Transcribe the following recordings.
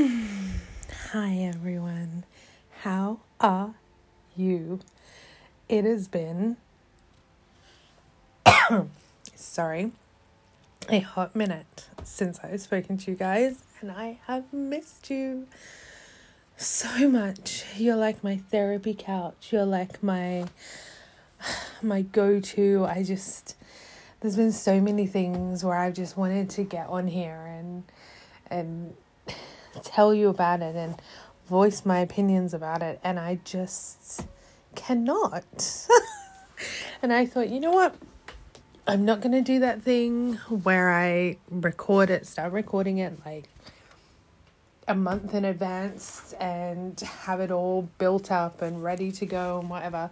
Hi everyone. How are you? It has been sorry, a hot minute since I've spoken to you guys and I have missed you so much. You're like my therapy couch. You're like my my go-to. I just there's been so many things where I've just wanted to get on here and and tell you about it and voice my opinions about it and I just cannot. and I thought, you know what? I'm not going to do that thing where I record it, start recording it like a month in advance and have it all built up and ready to go and whatever.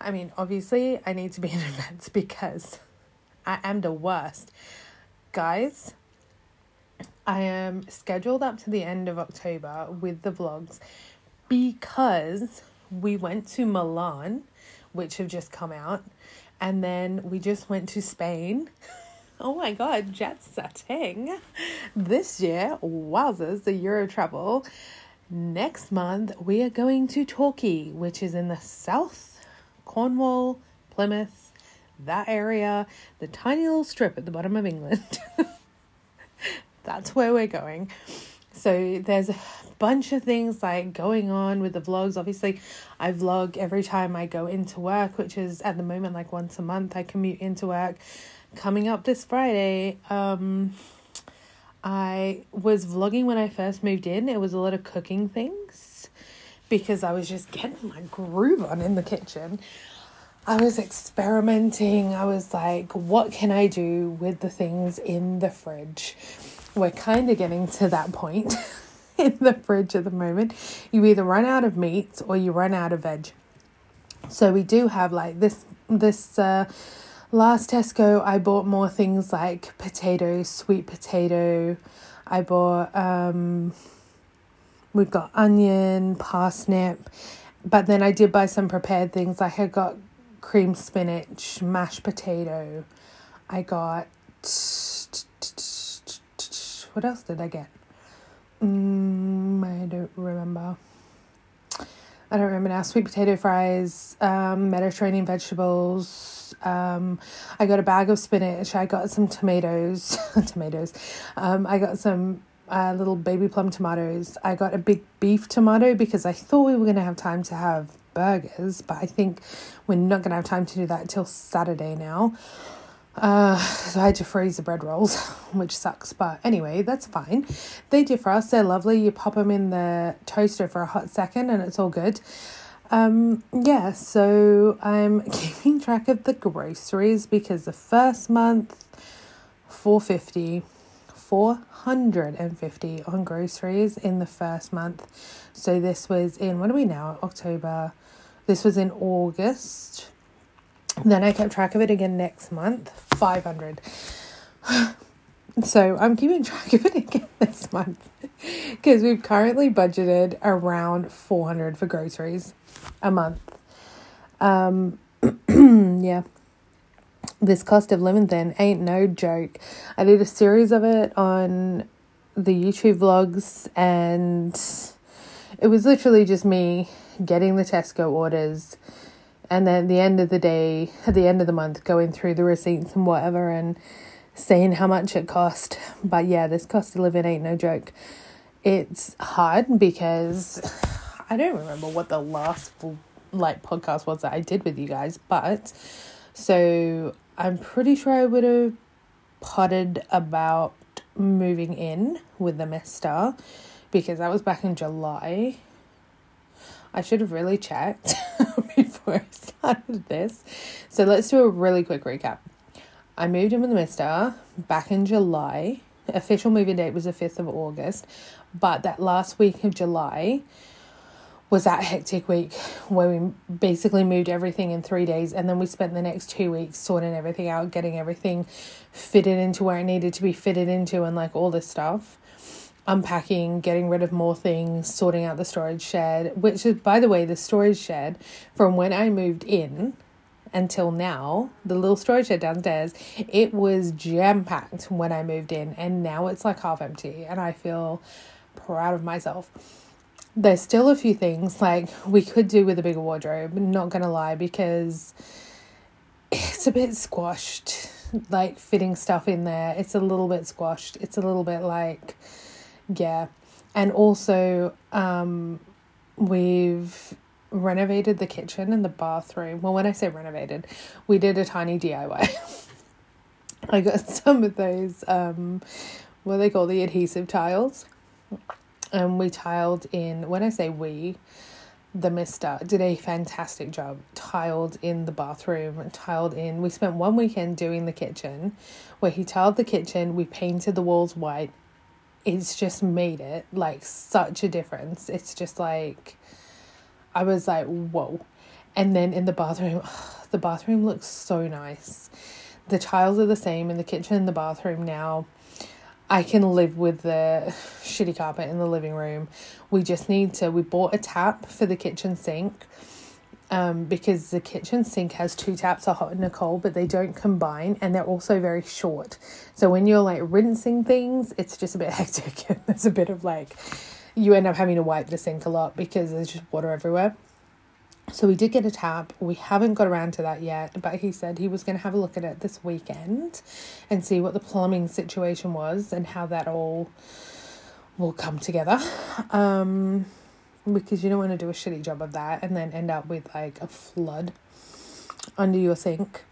I mean, obviously, I need to be in advance because I am the worst. Guys, I am scheduled up to the end of October with the vlogs because we went to Milan, which have just come out, and then we just went to Spain. Oh my god, jet setting. This year, wowzers, the Euro travel. Next month, we are going to Torquay, which is in the south, Cornwall, Plymouth, that area, the tiny little strip at the bottom of England. That's where we're going. So there's a bunch of things like going on with the vlogs. Obviously, I vlog every time I go into work, which is at the moment like once a month. I commute into work. Coming up this Friday, um, I was vlogging when I first moved in. It was a lot of cooking things because I was just getting my groove on in the kitchen. I was experimenting. I was like, what can I do with the things in the fridge? We're kind of getting to that point in the fridge at the moment. You either run out of meat or you run out of veg. So we do have like this this uh last Tesco I bought more things like potatoes, sweet potato. I bought um we've got onion, parsnip, but then I did buy some prepared things like I got cream spinach, mashed potato. I got what else did I get? I don't remember. I don't remember now. Sweet potato fries, um, Mediterranean vegetables. Um, I got a bag of spinach. I got some tomatoes. tomatoes. Um, I got some uh, little baby plum tomatoes. I got a big beef tomato because I thought we were going to have time to have burgers, but I think we're not going to have time to do that until Saturday now. Uh, so I had to freeze the bread rolls, which sucks. But anyway, that's fine. They defrost, they're lovely. You pop them in the toaster for a hot second and it's all good. Um, yeah, so I'm keeping track of the groceries because the first month, 450 450 on groceries in the first month. So this was in, what are we now? October. This was in August. Then I kept track of it again next month, 500. so I'm keeping track of it again this month because we've currently budgeted around 400 for groceries a month. Um, yeah. This cost of living then ain't no joke. I did a series of it on the YouTube vlogs and it was literally just me getting the Tesco orders and then at the end of the day, at the end of the month, going through the receipts and whatever and seeing how much it cost. But yeah, this cost of living ain't no joke. It's hard because I don't remember what the last like podcast was that I did with you guys, but so I'm pretty sure I would have potted about moving in with the mister because that was back in July. I should have really checked before I started this. So let's do a really quick recap. I moved in with mister back in July. Official moving date was the 5th of August, but that last week of July was that hectic week where we basically moved everything in three days and then we spent the next two weeks sorting everything out, getting everything fitted into where it needed to be fitted into and like all this stuff unpacking, getting rid of more things, sorting out the storage shed, which is, by the way, the storage shed from when I moved in until now, the little storage shed downstairs, it was jam packed when I moved in, and now it's like half empty, and I feel proud of myself. There's still a few things like we could do with a bigger wardrobe, not gonna lie, because it's a bit squashed, like fitting stuff in there. It's a little bit squashed. It's a little bit like, yeah. And also, um, we've renovated the kitchen and the bathroom. Well, when I say renovated, we did a tiny DIY. I got some of those, um, what they call the adhesive tiles. And we tiled in, when I say we, the mister did a fantastic job tiled in the bathroom tiled in we spent one weekend doing the kitchen where he tiled the kitchen we painted the walls white it's just made it like such a difference it's just like i was like whoa and then in the bathroom the bathroom looks so nice the tiles are the same in the kitchen and the bathroom now I can live with the shitty carpet in the living room. We just need to. We bought a tap for the kitchen sink um, because the kitchen sink has two taps, a hot and a cold, but they don't combine and they're also very short. So when you're like rinsing things, it's just a bit hectic. There's a bit of like, you end up having to wipe the sink a lot because there's just water everywhere. So we did get a tap. We haven't got around to that yet, but he said he was going to have a look at it this weekend and see what the plumbing situation was and how that all will come together. Um, because you don't want to do a shitty job of that and then end up with like a flood under your sink.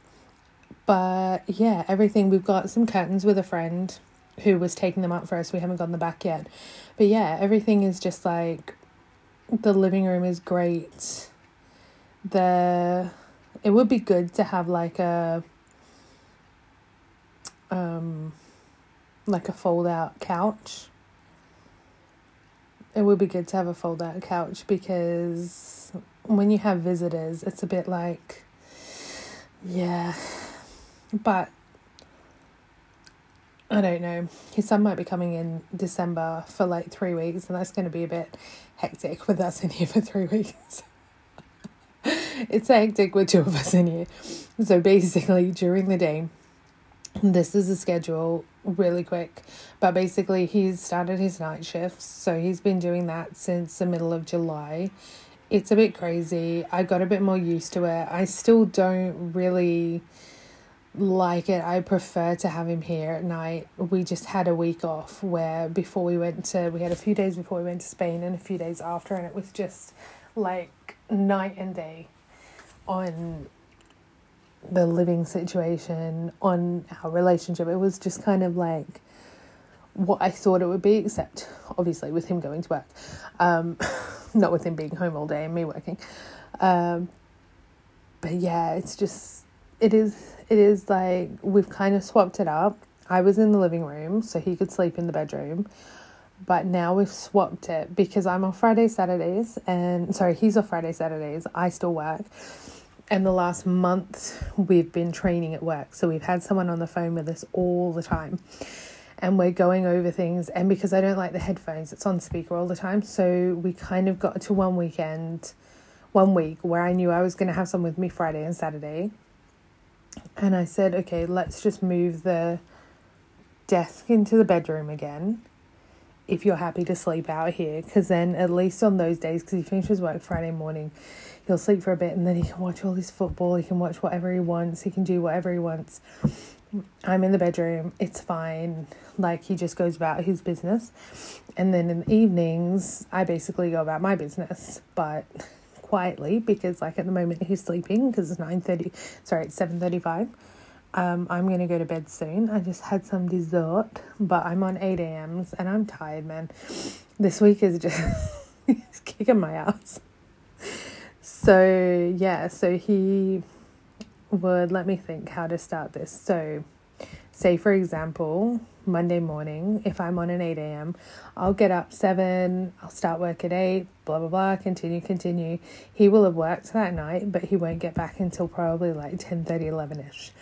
But yeah, everything we've got some curtains with a friend who was taking them up for us. We haven't gotten the back yet. But yeah, everything is just like the living room is great the it would be good to have like a um like a fold out couch. It would be good to have a fold out couch because when you have visitors, it's a bit like, yeah. But I don't know. His son might be coming in December for like three weeks, and that's going to be a bit hectic with us in here for three weeks it's hectic with two of us in here. So basically, during the day, this is a schedule really quick. But basically, he's started his night shifts. So he's been doing that since the middle of July. It's a bit crazy. I got a bit more used to it. I still don't really like it. I prefer to have him here at night. We just had a week off where before we went to, we had a few days before we went to Spain and a few days after, and it was just like night and day on the living situation, on our relationship. It was just kind of like what I thought it would be, except obviously with him going to work, um, not with him being home all day and me working. Um, but yeah, it's just it is it is like we've kind of swapped it up. I was in the living room so he could sleep in the bedroom. But now we've swapped it because I'm off Friday, Saturdays, and sorry, he's off Friday, Saturdays. I still work and the last month we've been training at work. So we've had someone on the phone with us all the time. And we're going over things. And because I don't like the headphones, it's on speaker all the time. So we kind of got to one weekend, one week where I knew I was going to have someone with me Friday and Saturday. And I said, okay, let's just move the desk into the bedroom again if you're happy to sleep out here. Because then, at least on those days, because he finishes work Friday morning, he'll sleep for a bit and then he can watch all his football, he can watch whatever he wants, he can do whatever he wants. I'm in the bedroom, it's fine. Like he just goes about his business. And then in the evenings, I basically go about my business, but quietly because like at the moment he's sleeping because it's 9:30, sorry, it's 7:35. Um, I'm gonna go to bed soon. I just had some dessert, but I'm on 8 a.m.s and I'm tired, man. This week is just kicking my ass. So, yeah, so he would let me think how to start this. So, say for example, Monday morning, if I'm on an 8 a.m., I'll get up 7, I'll start work at 8, blah, blah, blah, continue, continue. He will have worked that night, but he won't get back until probably like 10 30, 11 ish.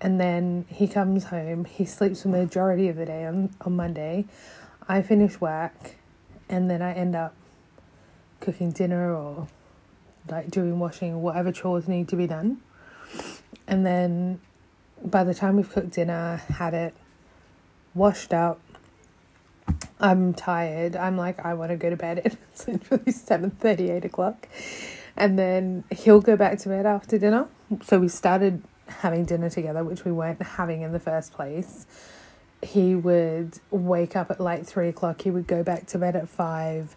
And then he comes home, he sleeps the majority of the day on, on Monday. I finish work, and then I end up cooking dinner or like doing washing, whatever chores need to be done. And then by the time we've cooked dinner, had it washed up, I'm tired. I'm like, I want to go to bed. It's literally 7 8 o'clock. And then he'll go back to bed after dinner. So we started having dinner together, which we weren't having in the first place. He would wake up at like three o'clock. He would go back to bed at five.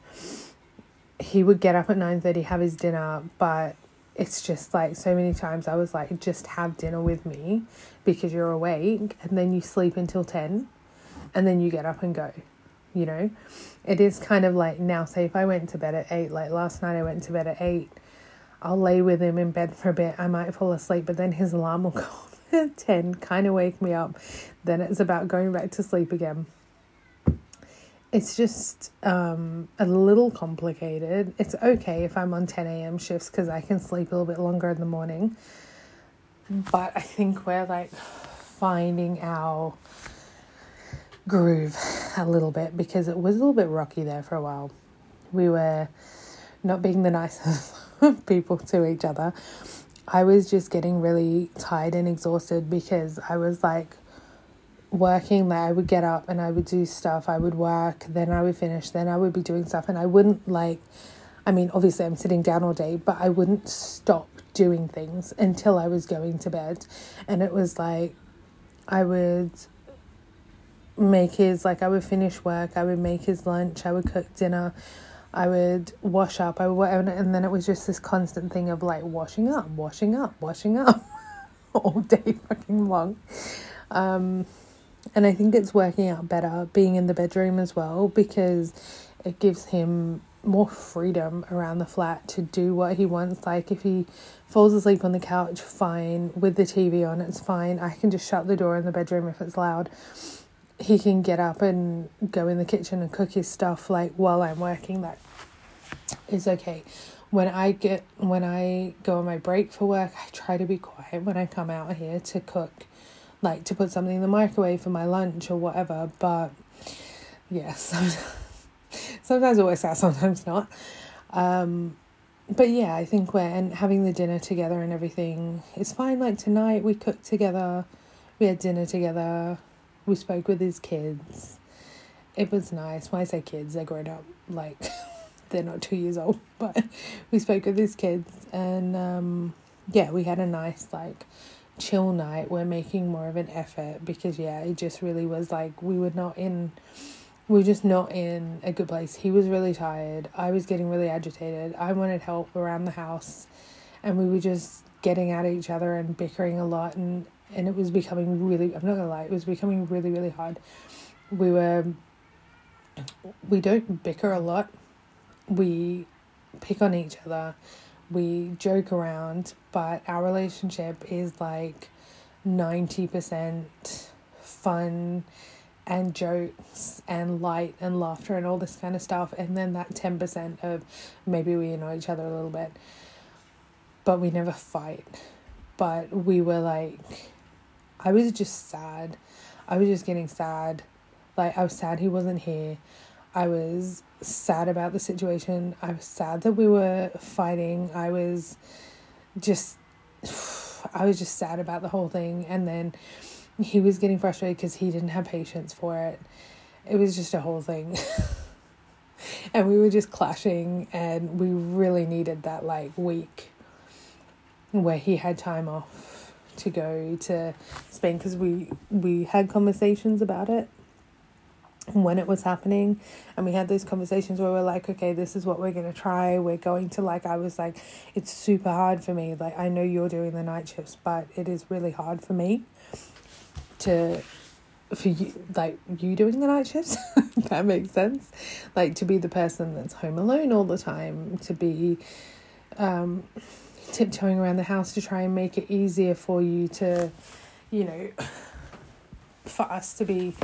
He would get up at nine thirty, have his dinner, but it's just like so many times I was like, just have dinner with me because you're awake, and then you sleep until ten, and then you get up and go. You know, it is kind of like now. Say if I went to bed at eight, like last night I went to bed at eight I'll lay with him in bed for a bit. I might fall asleep, but then his alarm will go off at 10, kind of wake me up. Then it's about going back to sleep again. It's just um, a little complicated. It's okay if I'm on 10 a.m. shifts because I can sleep a little bit longer in the morning. But I think we're like finding our groove a little bit because it was a little bit rocky there for a while. We were not being the nicest people to each other. I was just getting really tired and exhausted because I was like working like I would get up and I would do stuff, I would work, then I would finish, then I would be doing stuff and I wouldn't like I mean obviously I'm sitting down all day, but I wouldn't stop doing things until I was going to bed. And it was like I would make his like I would finish work, I would make his lunch, I would cook dinner, I would wash up, I would and then it was just this constant thing of like washing up, washing up, washing up all day fucking long. Um, and I think it's working out better being in the bedroom as well because it gives him more freedom around the flat to do what he wants. Like if he falls asleep on the couch, fine. With the TV on, it's fine. I can just shut the door in the bedroom if it's loud he can get up and go in the kitchen and cook his stuff like while I'm working that is okay. When I get when I go on my break for work, I try to be quiet when I come out here to cook, like to put something in the microwave for my lunch or whatever. But yeah, sometimes, sometimes it works out, sometimes not. Um, but yeah, I think we're and having the dinner together and everything is fine. Like tonight, we cooked together, we had dinner together we spoke with his kids. It was nice. When I say kids, they're grown up. Like, they're not two years old, but we spoke with his kids, and um, yeah, we had a nice like chill night. We're making more of an effort because yeah, it just really was like we were not in. We were just not in a good place. He was really tired. I was getting really agitated. I wanted help around the house, and we were just getting at each other and bickering a lot. And and it was becoming really I'm not gonna lie, it was becoming really, really hard. We were we don't bicker a lot. We pick on each other. We joke around, but our relationship is like 90% fun and jokes and light and laughter and all this kind of stuff. And then that 10% of maybe we annoy each other a little bit, but we never fight. But we were like, I was just sad. I was just getting sad. Like, I was sad he wasn't here. I was sad about the situation. I was sad that we were fighting. I was just, I was just sad about the whole thing. And then he was getting frustrated because he didn't have patience for it. It was just a whole thing. and we were just clashing, and we really needed that like week where he had time off to go to Spain because we we had conversations about it when it was happening. And we had those conversations where we're like okay this is what we're going to try. We're going to like i was like it's super hard for me. Like i know you're doing the night shifts but it is really hard for me to for you like you doing the night shifts? That makes sense. Like to be the person that's home alone all the time to be um tiptoeing around the house to try and make it easier for you to, you know, for us to be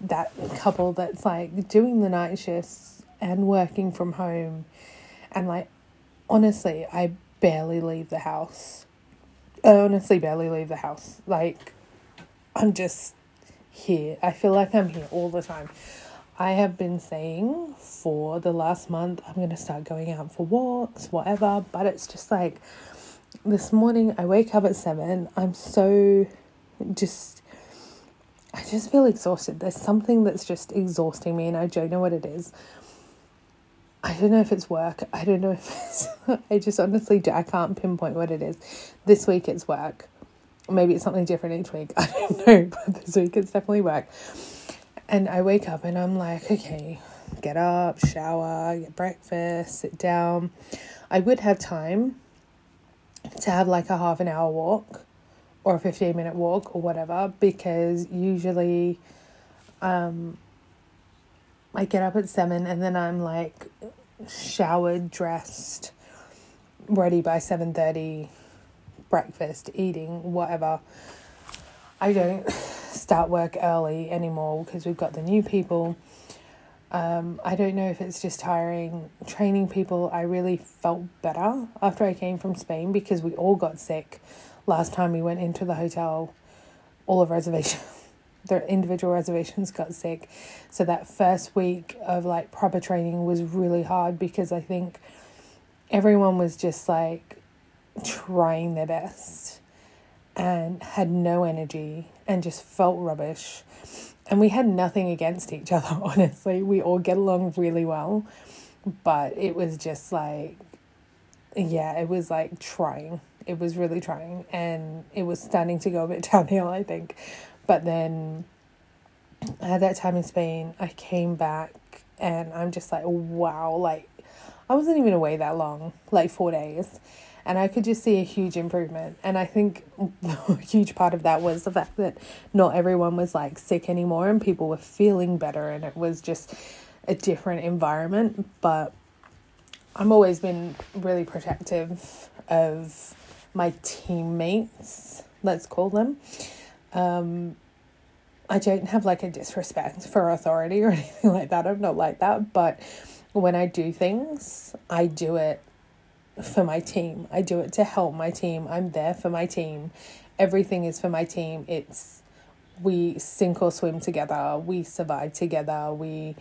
that couple that's like doing the night shifts and working from home. And like, honestly, I barely leave the house. I honestly barely leave the house. Like, I'm just here. I feel like I'm here all the time. I have been saying for the last month I'm going to start going out for walks, whatever, but it's just like this morning I wake up at 7. I'm so just I just feel exhausted. There's something that's just exhausting me, and I don't know what it is. I don't know if it's work. I don't know if it's. I just honestly do. I can't pinpoint what it is. This week it's work. Maybe it's something different each week. I don't know, but this week it's definitely work. And I wake up and I'm like, okay, get up, shower, get breakfast, sit down. I would have time to have like a half an hour walk or a 15 minute walk or whatever because usually um, I get up at 7 and then I'm like showered, dressed, ready by 7:30, breakfast, eating, whatever. I don't start work early anymore because we've got the new people. Um, I don't know if it's just tiring. Training people, I really felt better after I came from Spain because we all got sick last time we went into the hotel. All of reservations, the individual reservations got sick. So that first week of like proper training was really hard because I think everyone was just like trying their best and had no energy and just felt rubbish and we had nothing against each other, honestly. We all get along really well. But it was just like, yeah, it was like trying. It was really trying. And it was starting to go a bit downhill, I think. But then at that time in Spain, I came back and I'm just like, wow, like I wasn't even away that long, like four days and I could just see a huge improvement. And I think a huge part of that was the fact that not everyone was like sick anymore and people were feeling better and it was just a different environment. But I'm always been really protective of my teammates, let's call them. Um, I don't have like a disrespect for authority or anything like that. I'm not like that. But when I do things, I do it for my team. I do it to help my team. I'm there for my team. Everything is for my team. It's we sink or swim together. We survive together. We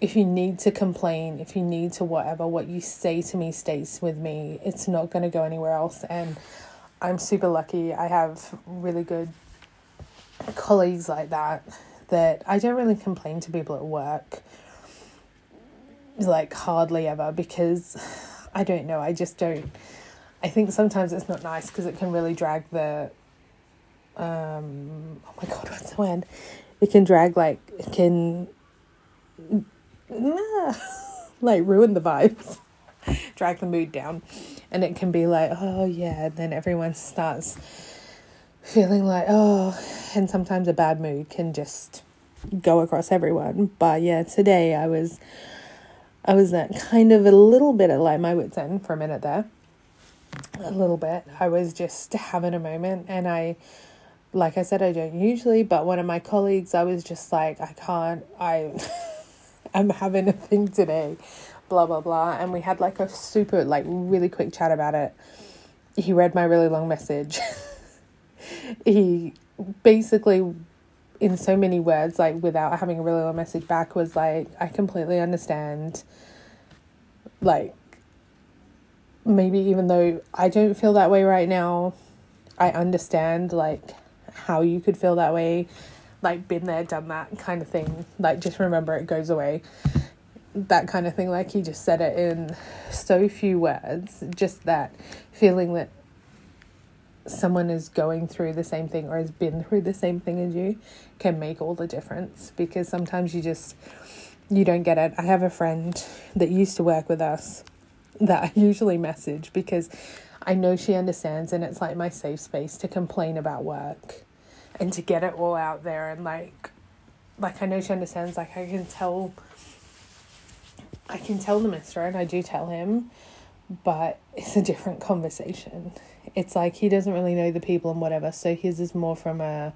if you need to complain, if you need to whatever, what you say to me stays with me. It's not going to go anywhere else and I'm super lucky. I have really good colleagues like that that I don't really complain to people at work like hardly ever because I don't know. I just don't. I think sometimes it's not nice because it can really drag the. Um, oh my god, what's the word? It can drag like it can. like ruin the vibes, drag the mood down, and it can be like, oh yeah, and then everyone starts feeling like oh, and sometimes a bad mood can just go across everyone. But yeah, today I was I was at kind of a little bit at like my wits end for a minute there. A little bit. I was just having a moment and I like I said I don't usually, but one of my colleagues I was just like I can't I I'm having a thing today. Blah blah blah and we had like a super like really quick chat about it. He read my really long message. he basically in so many words, like without having a really long message back, was like, I completely understand. Like, maybe even though I don't feel that way right now, I understand like how you could feel that way. Like, been there, done that kind of thing. Like, just remember it goes away. That kind of thing. Like, he just said it in so few words. Just that feeling that someone is going through the same thing or has been through the same thing as you can make all the difference because sometimes you just you don't get it. I have a friend that used to work with us that I usually message because I know she understands and it's like my safe space to complain about work and to get it all out there and like like I know she understands like I can tell I can tell the mister and I do tell him but it's a different conversation. It's like he doesn't really know the people and whatever so his is more from a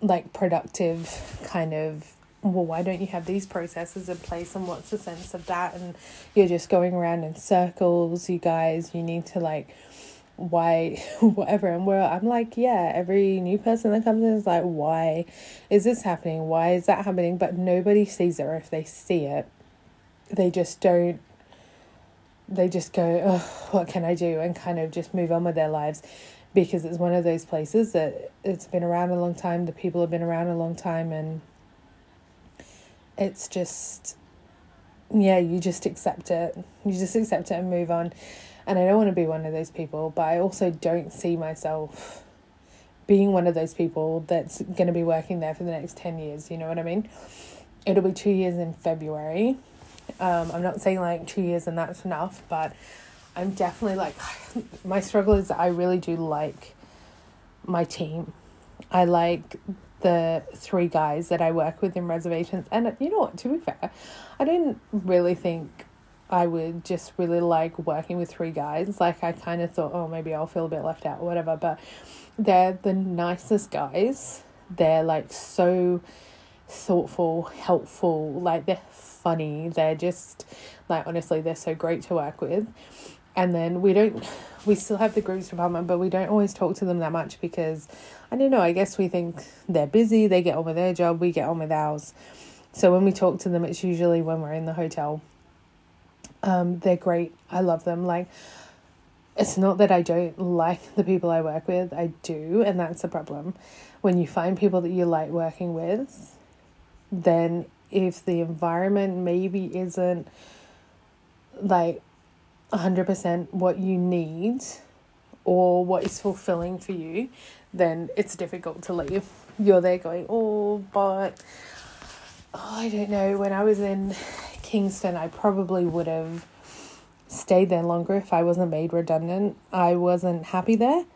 like productive kind of well why don't you have these processes in place and what's the sense of that? And you're just going around in circles you guys you need to like why whatever and where I'm like yeah every new person that comes in is like why is this happening why is that happening but nobody sees it or if they see it they just don't they just go, oh, what can I do? And kind of just move on with their lives because it's one of those places that it's been around a long time, the people have been around a long time, and it's just, yeah, you just accept it. You just accept it and move on. And I don't want to be one of those people, but I also don't see myself being one of those people that's going to be working there for the next 10 years. You know what I mean? It'll be two years in February. Um, I'm not saying like two years and that's enough, but I'm definitely like, my struggle is I really do like my team. I like the three guys that I work with in reservations. And you know what, to be fair, I didn't really think I would just really like working with three guys. Like, I kind of thought, oh, maybe I'll feel a bit left out or whatever. But they're the nicest guys. They're like so thoughtful, helpful, like they're funny. They're just like honestly, they're so great to work with. And then we don't we still have the groups department, but we don't always talk to them that much because I don't know, I guess we think they're busy, they get on with their job, we get on with ours. So when we talk to them it's usually when we're in the hotel. Um, they're great. I love them. Like it's not that I don't like the people I work with, I do, and that's the problem. When you find people that you like working with, then if the environment maybe isn't like 100% what you need or what is fulfilling for you, then it's difficult to leave. You're there going, oh, but oh, I don't know. When I was in Kingston, I probably would have stayed there longer if I wasn't made redundant. I wasn't happy there,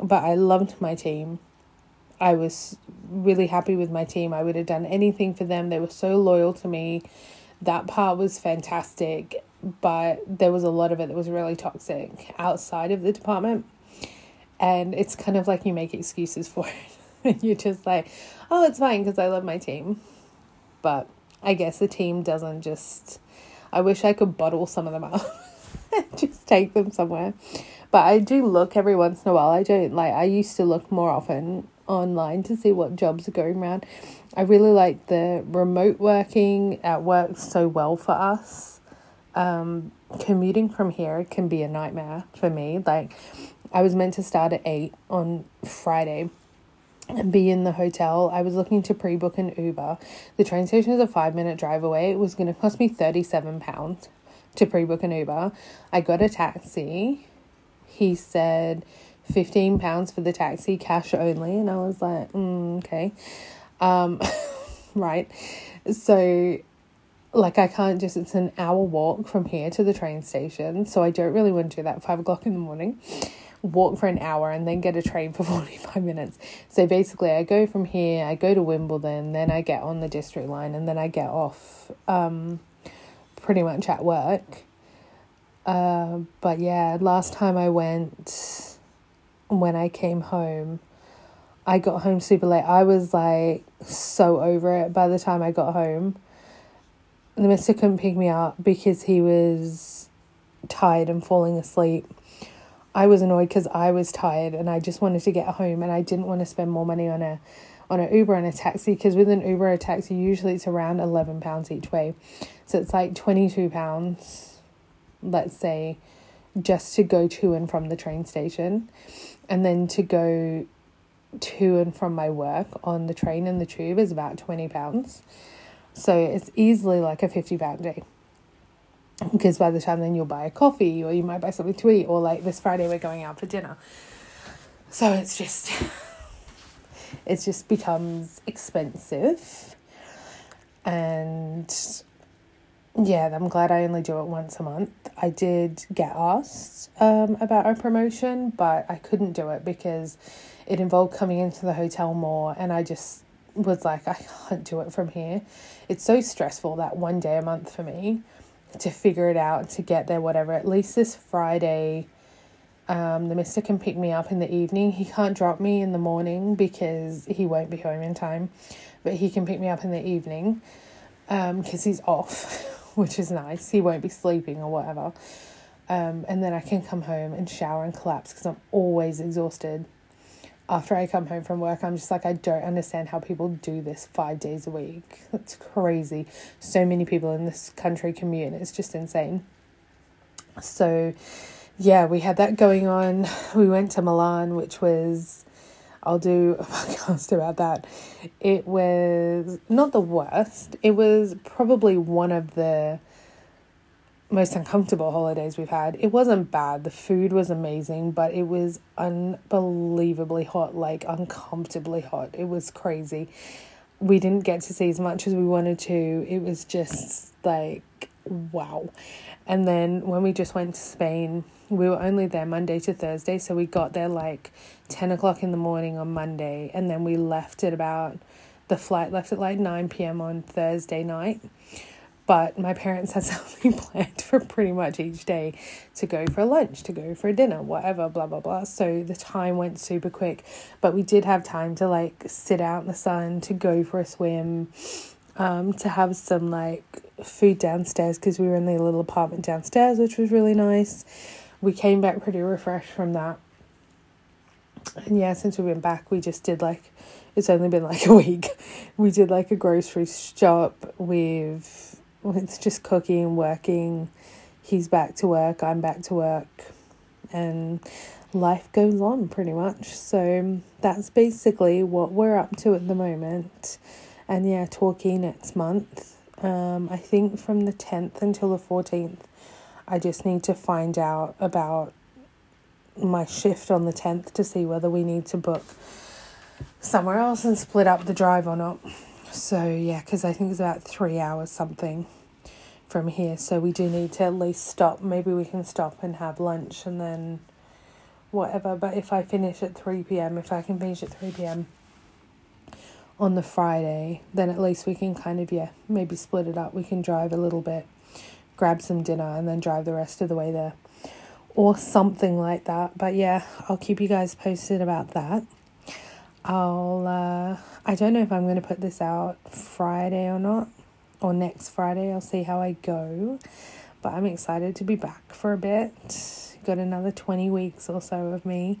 but I loved my team. I was really happy with my team. I would have done anything for them. They were so loyal to me. That part was fantastic, but there was a lot of it that was really toxic outside of the department. And it's kind of like you make excuses for it. and you're just like, oh, it's fine because I love my team. But I guess the team doesn't just. I wish I could bottle some of them up. and just take them somewhere. But I do look every once in a while. I don't like, I used to look more often online to see what jobs are going around. I really like the remote working. It works so well for us. Um, commuting from here can be a nightmare for me. Like, I was meant to start at 8 on Friday and be in the hotel. I was looking to pre book an Uber. The train station is a five minute drive away. It was going to cost me £37 to pre book an Uber. I got a taxi. He said fifteen pounds for the taxi, cash only, and I was like, mm, okay, um, right. So, like, I can't just. It's an hour walk from here to the train station, so I don't really want to do that. Five o'clock in the morning walk for an hour and then get a train for 45 minutes. So basically, I go from here, I go to Wimbledon, then I get on the district line, and then I get off um, pretty much at work. Uh, but yeah, last time I went, when I came home, I got home super late. I was like so over it by the time I got home. The mister couldn't pick me up because he was tired and falling asleep. I was annoyed because I was tired and I just wanted to get home and I didn't want to spend more money on a on an Uber and a taxi because with an Uber or a taxi usually it's around eleven pounds each way. So it's like twenty two pounds, let's say, just to go to and from the train station. And then to go to and from my work on the train and the tube is about twenty pounds. So it's easily like a fifty pound day. Because by the time then you'll buy a coffee or you might buy something to eat or like this Friday we're going out for dinner. So it's just it just becomes expensive. And yeah, I'm glad I only do it once a month. I did get asked um, about a promotion, but I couldn't do it because it involved coming into the hotel more, and I just was like, I can't do it from here. It's so stressful that one day a month for me to figure it out, to get there, whatever. At least this Friday, um, the mister can pick me up in the evening. He can't drop me in the morning because he won't be home in time, but he can pick me up in the evening because um, he's off, which is nice. He won't be sleeping or whatever. Um, and then I can come home and shower and collapse because I'm always exhausted. After I come home from work, I'm just like, I don't understand how people do this five days a week. That's crazy. So many people in this country commute, it's just insane. So, yeah, we had that going on. We went to Milan, which was, I'll do a podcast about that. It was not the worst, it was probably one of the most uncomfortable holidays we've had. It wasn't bad. The food was amazing, but it was unbelievably hot, like uncomfortably hot. It was crazy. We didn't get to see as much as we wanted to. It was just like wow. And then when we just went to Spain, we were only there Monday to Thursday, so we got there like 10 o'clock in the morning on Monday, and then we left at about the flight left at like 9 p.m. on Thursday night. But my parents had something planned for pretty much each day to go for lunch, to go for dinner, whatever, blah, blah, blah. So the time went super quick. But we did have time to like sit out in the sun, to go for a swim, um, to have some like food downstairs because we were in the little apartment downstairs, which was really nice. We came back pretty refreshed from that. And yeah, since we've been back, we just did like, it's only been like a week. We did like a grocery shop with it's just cooking, and working. He's back to work, I'm back to work, and life goes on pretty much. So that's basically what we're up to at the moment. And yeah, Torquay next month. Um, I think from the 10th until the 14th, I just need to find out about my shift on the 10th to see whether we need to book somewhere else and split up the drive or not. So yeah, because I think it's about three hours something from here. So we do need to at least stop. Maybe we can stop and have lunch and then whatever. But if I finish at 3 p.m., if I can finish at 3 p.m. on the Friday, then at least we can kind of, yeah, maybe split it up. We can drive a little bit, grab some dinner, and then drive the rest of the way there. Or something like that. But yeah, I'll keep you guys posted about that. I'll, uh, I don't know if I'm going to put this out Friday or not or next Friday. I'll see how I go. But I'm excited to be back for a bit. Got another 20 weeks or so of me.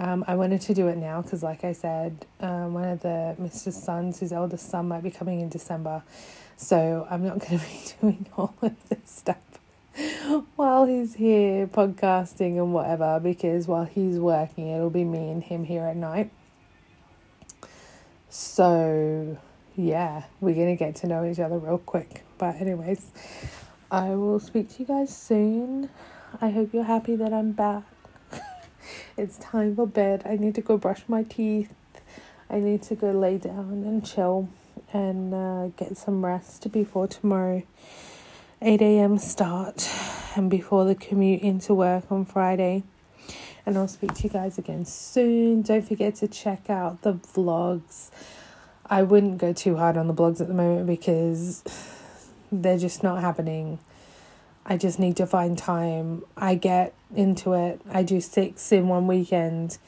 Um, I wanted to do it now because, like I said, um, one of the Mr. Sons, his eldest son, might be coming in December. So I'm not going to be doing all of this stuff while he's here podcasting and whatever because while he's working, it'll be me and him here at night. So yeah, we're going to get to know each other real quick. But, anyways, I will speak to you guys soon. I hope you're happy that I'm back. it's time for bed. I need to go brush my teeth. I need to go lay down and chill and uh, get some rest before tomorrow 8 a.m. start and before the commute into work on Friday. And I'll speak to you guys again soon. Don't forget to check out the vlogs. I wouldn't go too hard on the blogs at the moment because they're just not happening. I just need to find time. I get into it. I do six in one weekend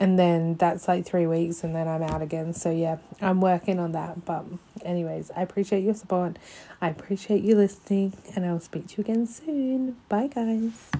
and then that's like three weeks and then I'm out again. So yeah, I'm working on that. But anyways, I appreciate your support. I appreciate you listening and I'll speak to you again soon. Bye guys.